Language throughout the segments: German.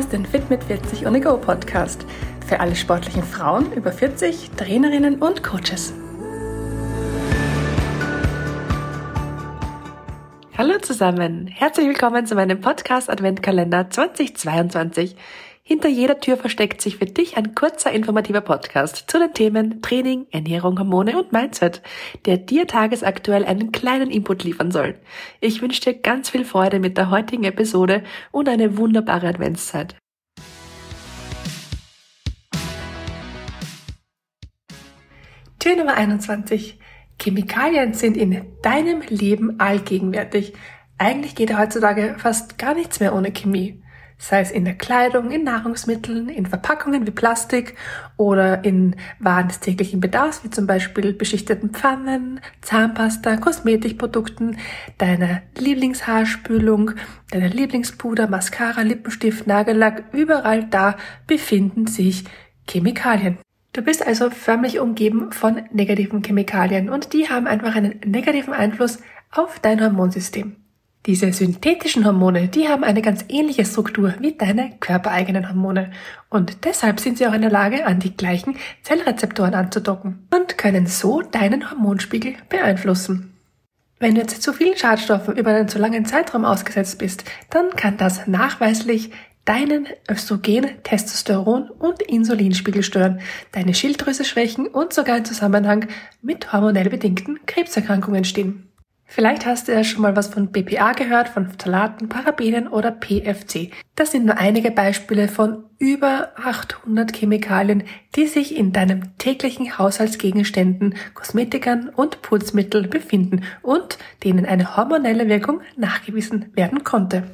hörst den Fit mit 40 on the Go Podcast für alle sportlichen Frauen über 40, Trainerinnen und Coaches. Hallo zusammen, herzlich willkommen zu meinem Podcast Adventkalender 2022. Hinter jeder Tür versteckt sich für dich ein kurzer informativer Podcast zu den Themen Training, Ernährung, Hormone und Mindset, der dir tagesaktuell einen kleinen Input liefern soll. Ich wünsche dir ganz viel Freude mit der heutigen Episode und eine wunderbare Adventszeit. Tür Nummer 21. Chemikalien sind in deinem Leben allgegenwärtig. Eigentlich geht heutzutage fast gar nichts mehr ohne Chemie sei es in der Kleidung, in Nahrungsmitteln, in Verpackungen wie Plastik oder in Waren des täglichen Bedarfs, wie zum Beispiel beschichteten Pfannen, Zahnpasta, Kosmetikprodukten, deiner Lieblingshaarspülung, deiner Lieblingspuder, Mascara, Lippenstift, Nagellack, überall da befinden sich Chemikalien. Du bist also förmlich umgeben von negativen Chemikalien und die haben einfach einen negativen Einfluss auf dein Hormonsystem. Diese synthetischen Hormone, die haben eine ganz ähnliche Struktur wie deine körpereigenen Hormone und deshalb sind sie auch in der Lage, an die gleichen Zellrezeptoren anzudocken und können so deinen Hormonspiegel beeinflussen. Wenn du jetzt zu vielen Schadstoffen über einen zu langen Zeitraum ausgesetzt bist, dann kann das nachweislich deinen Östrogen, Testosteron und Insulinspiegel stören, deine Schilddrüse schwächen und sogar in Zusammenhang mit hormonell bedingten Krebserkrankungen stehen. Vielleicht hast du ja schon mal was von BPA gehört, von Phthalaten, Parabenen oder PFC. Das sind nur einige Beispiele von über 800 Chemikalien, die sich in deinem täglichen Haushaltsgegenständen, Kosmetikern und Putzmitteln befinden und denen eine hormonelle Wirkung nachgewiesen werden konnte.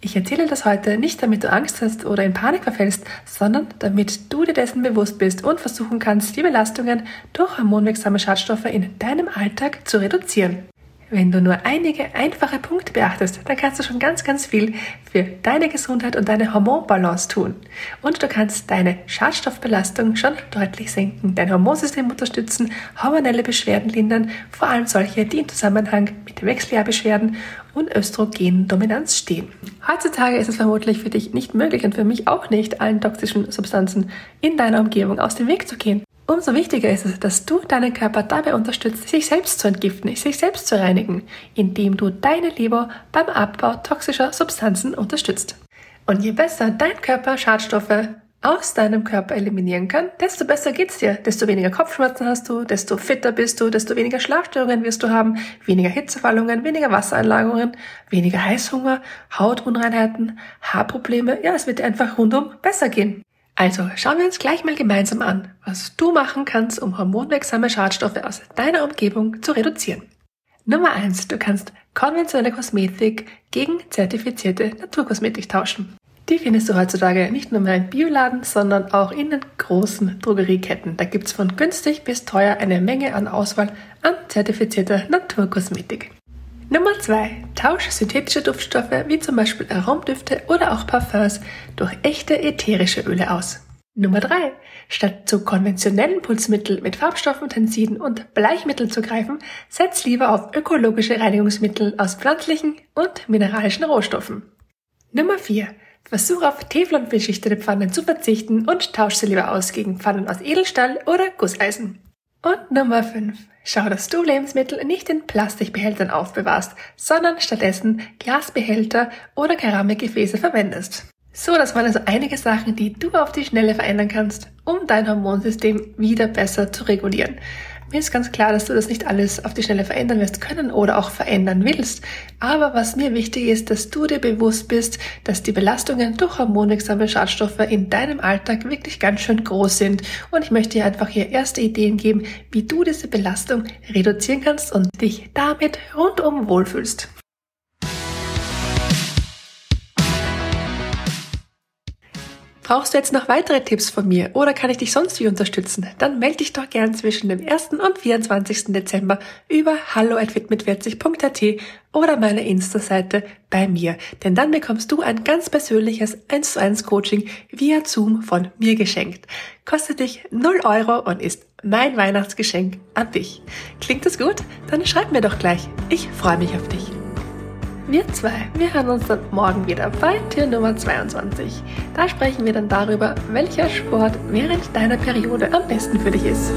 Ich erzähle das heute nicht, damit du Angst hast oder in Panik verfällst, sondern damit du dir dessen bewusst bist und versuchen kannst, die Belastungen durch hormonwirksame Schadstoffe in deinem Alltag zu reduzieren. Wenn du nur einige einfache Punkte beachtest, dann kannst du schon ganz, ganz viel für deine Gesundheit und deine Hormonbalance tun. Und du kannst deine Schadstoffbelastung schon deutlich senken, dein Hormonsystem unterstützen, hormonelle Beschwerden lindern, vor allem solche, die im Zusammenhang mit Wechseljahrbeschwerden und Östrogendominanz stehen. Heutzutage ist es vermutlich für dich nicht möglich und für mich auch nicht, allen toxischen Substanzen in deiner Umgebung aus dem Weg zu gehen. Umso wichtiger ist es, dass du deinen Körper dabei unterstützt, sich selbst zu entgiften, sich selbst zu reinigen, indem du deine Leber beim Abbau toxischer Substanzen unterstützt. Und je besser dein Körper Schadstoffe aus deinem Körper eliminieren kann, desto besser geht's dir. Desto weniger Kopfschmerzen hast du, desto fitter bist du, desto weniger Schlafstörungen wirst du haben, weniger Hitzefallungen, weniger Wassereinlagerungen, weniger Heißhunger, Hautunreinheiten, Haarprobleme. Ja, es wird dir einfach rundum besser gehen. Also schauen wir uns gleich mal gemeinsam an, was du machen kannst, um hormonwirksame Schadstoffe aus deiner Umgebung zu reduzieren. Nummer eins: Du kannst konventionelle Kosmetik gegen zertifizierte Naturkosmetik tauschen. Die findest du heutzutage nicht nur mehr in Bioladen, sondern auch in den großen Drogerieketten. Da gibt's von günstig bis teuer eine Menge an Auswahl an zertifizierter Naturkosmetik. Nummer 2. Tausche synthetische Duftstoffe wie zum Beispiel Aromdüfte oder auch Parfums durch echte ätherische Öle aus. Nummer 3. Statt zu konventionellen Pulsmitteln mit Farbstoffen, Tensiden und Bleichmitteln zu greifen, setz lieber auf ökologische Reinigungsmittel aus pflanzlichen und mineralischen Rohstoffen. Nummer 4. Versuch auf Teflonbeschichtete Pfannen zu verzichten und tausch sie lieber aus gegen Pfannen aus Edelstahl oder Gusseisen. Und Nummer 5. Schau, dass du Lebensmittel nicht in Plastikbehältern aufbewahrst, sondern stattdessen Glasbehälter oder Keramikgefäße verwendest. So, das waren also einige Sachen, die du auf die Schnelle verändern kannst, um dein Hormonsystem wieder besser zu regulieren. Mir ist ganz klar, dass du das nicht alles auf die Schnelle verändern wirst können oder auch verändern willst. Aber was mir wichtig ist, dass du dir bewusst bist, dass die Belastungen durch hormonwirksame Schadstoffe in deinem Alltag wirklich ganz schön groß sind. Und ich möchte dir einfach hier erste Ideen geben, wie du diese Belastung reduzieren kannst und dich damit rundum wohlfühlst. Brauchst du jetzt noch weitere Tipps von mir oder kann ich dich sonst wie unterstützen? Dann melde dich doch gern zwischen dem 1. und 24. Dezember über hallo@fitmit40.at oder meiner Insta-Seite bei mir. Denn dann bekommst du ein ganz persönliches 1 zu 1 Coaching via Zoom von mir geschenkt. Kostet dich 0 Euro und ist mein Weihnachtsgeschenk an dich. Klingt das gut? Dann schreib mir doch gleich. Ich freue mich auf dich. Wir zwei, wir hören uns dann morgen wieder bei Tür Nummer 22. Da sprechen wir dann darüber, welcher Sport während deiner Periode am besten für dich ist.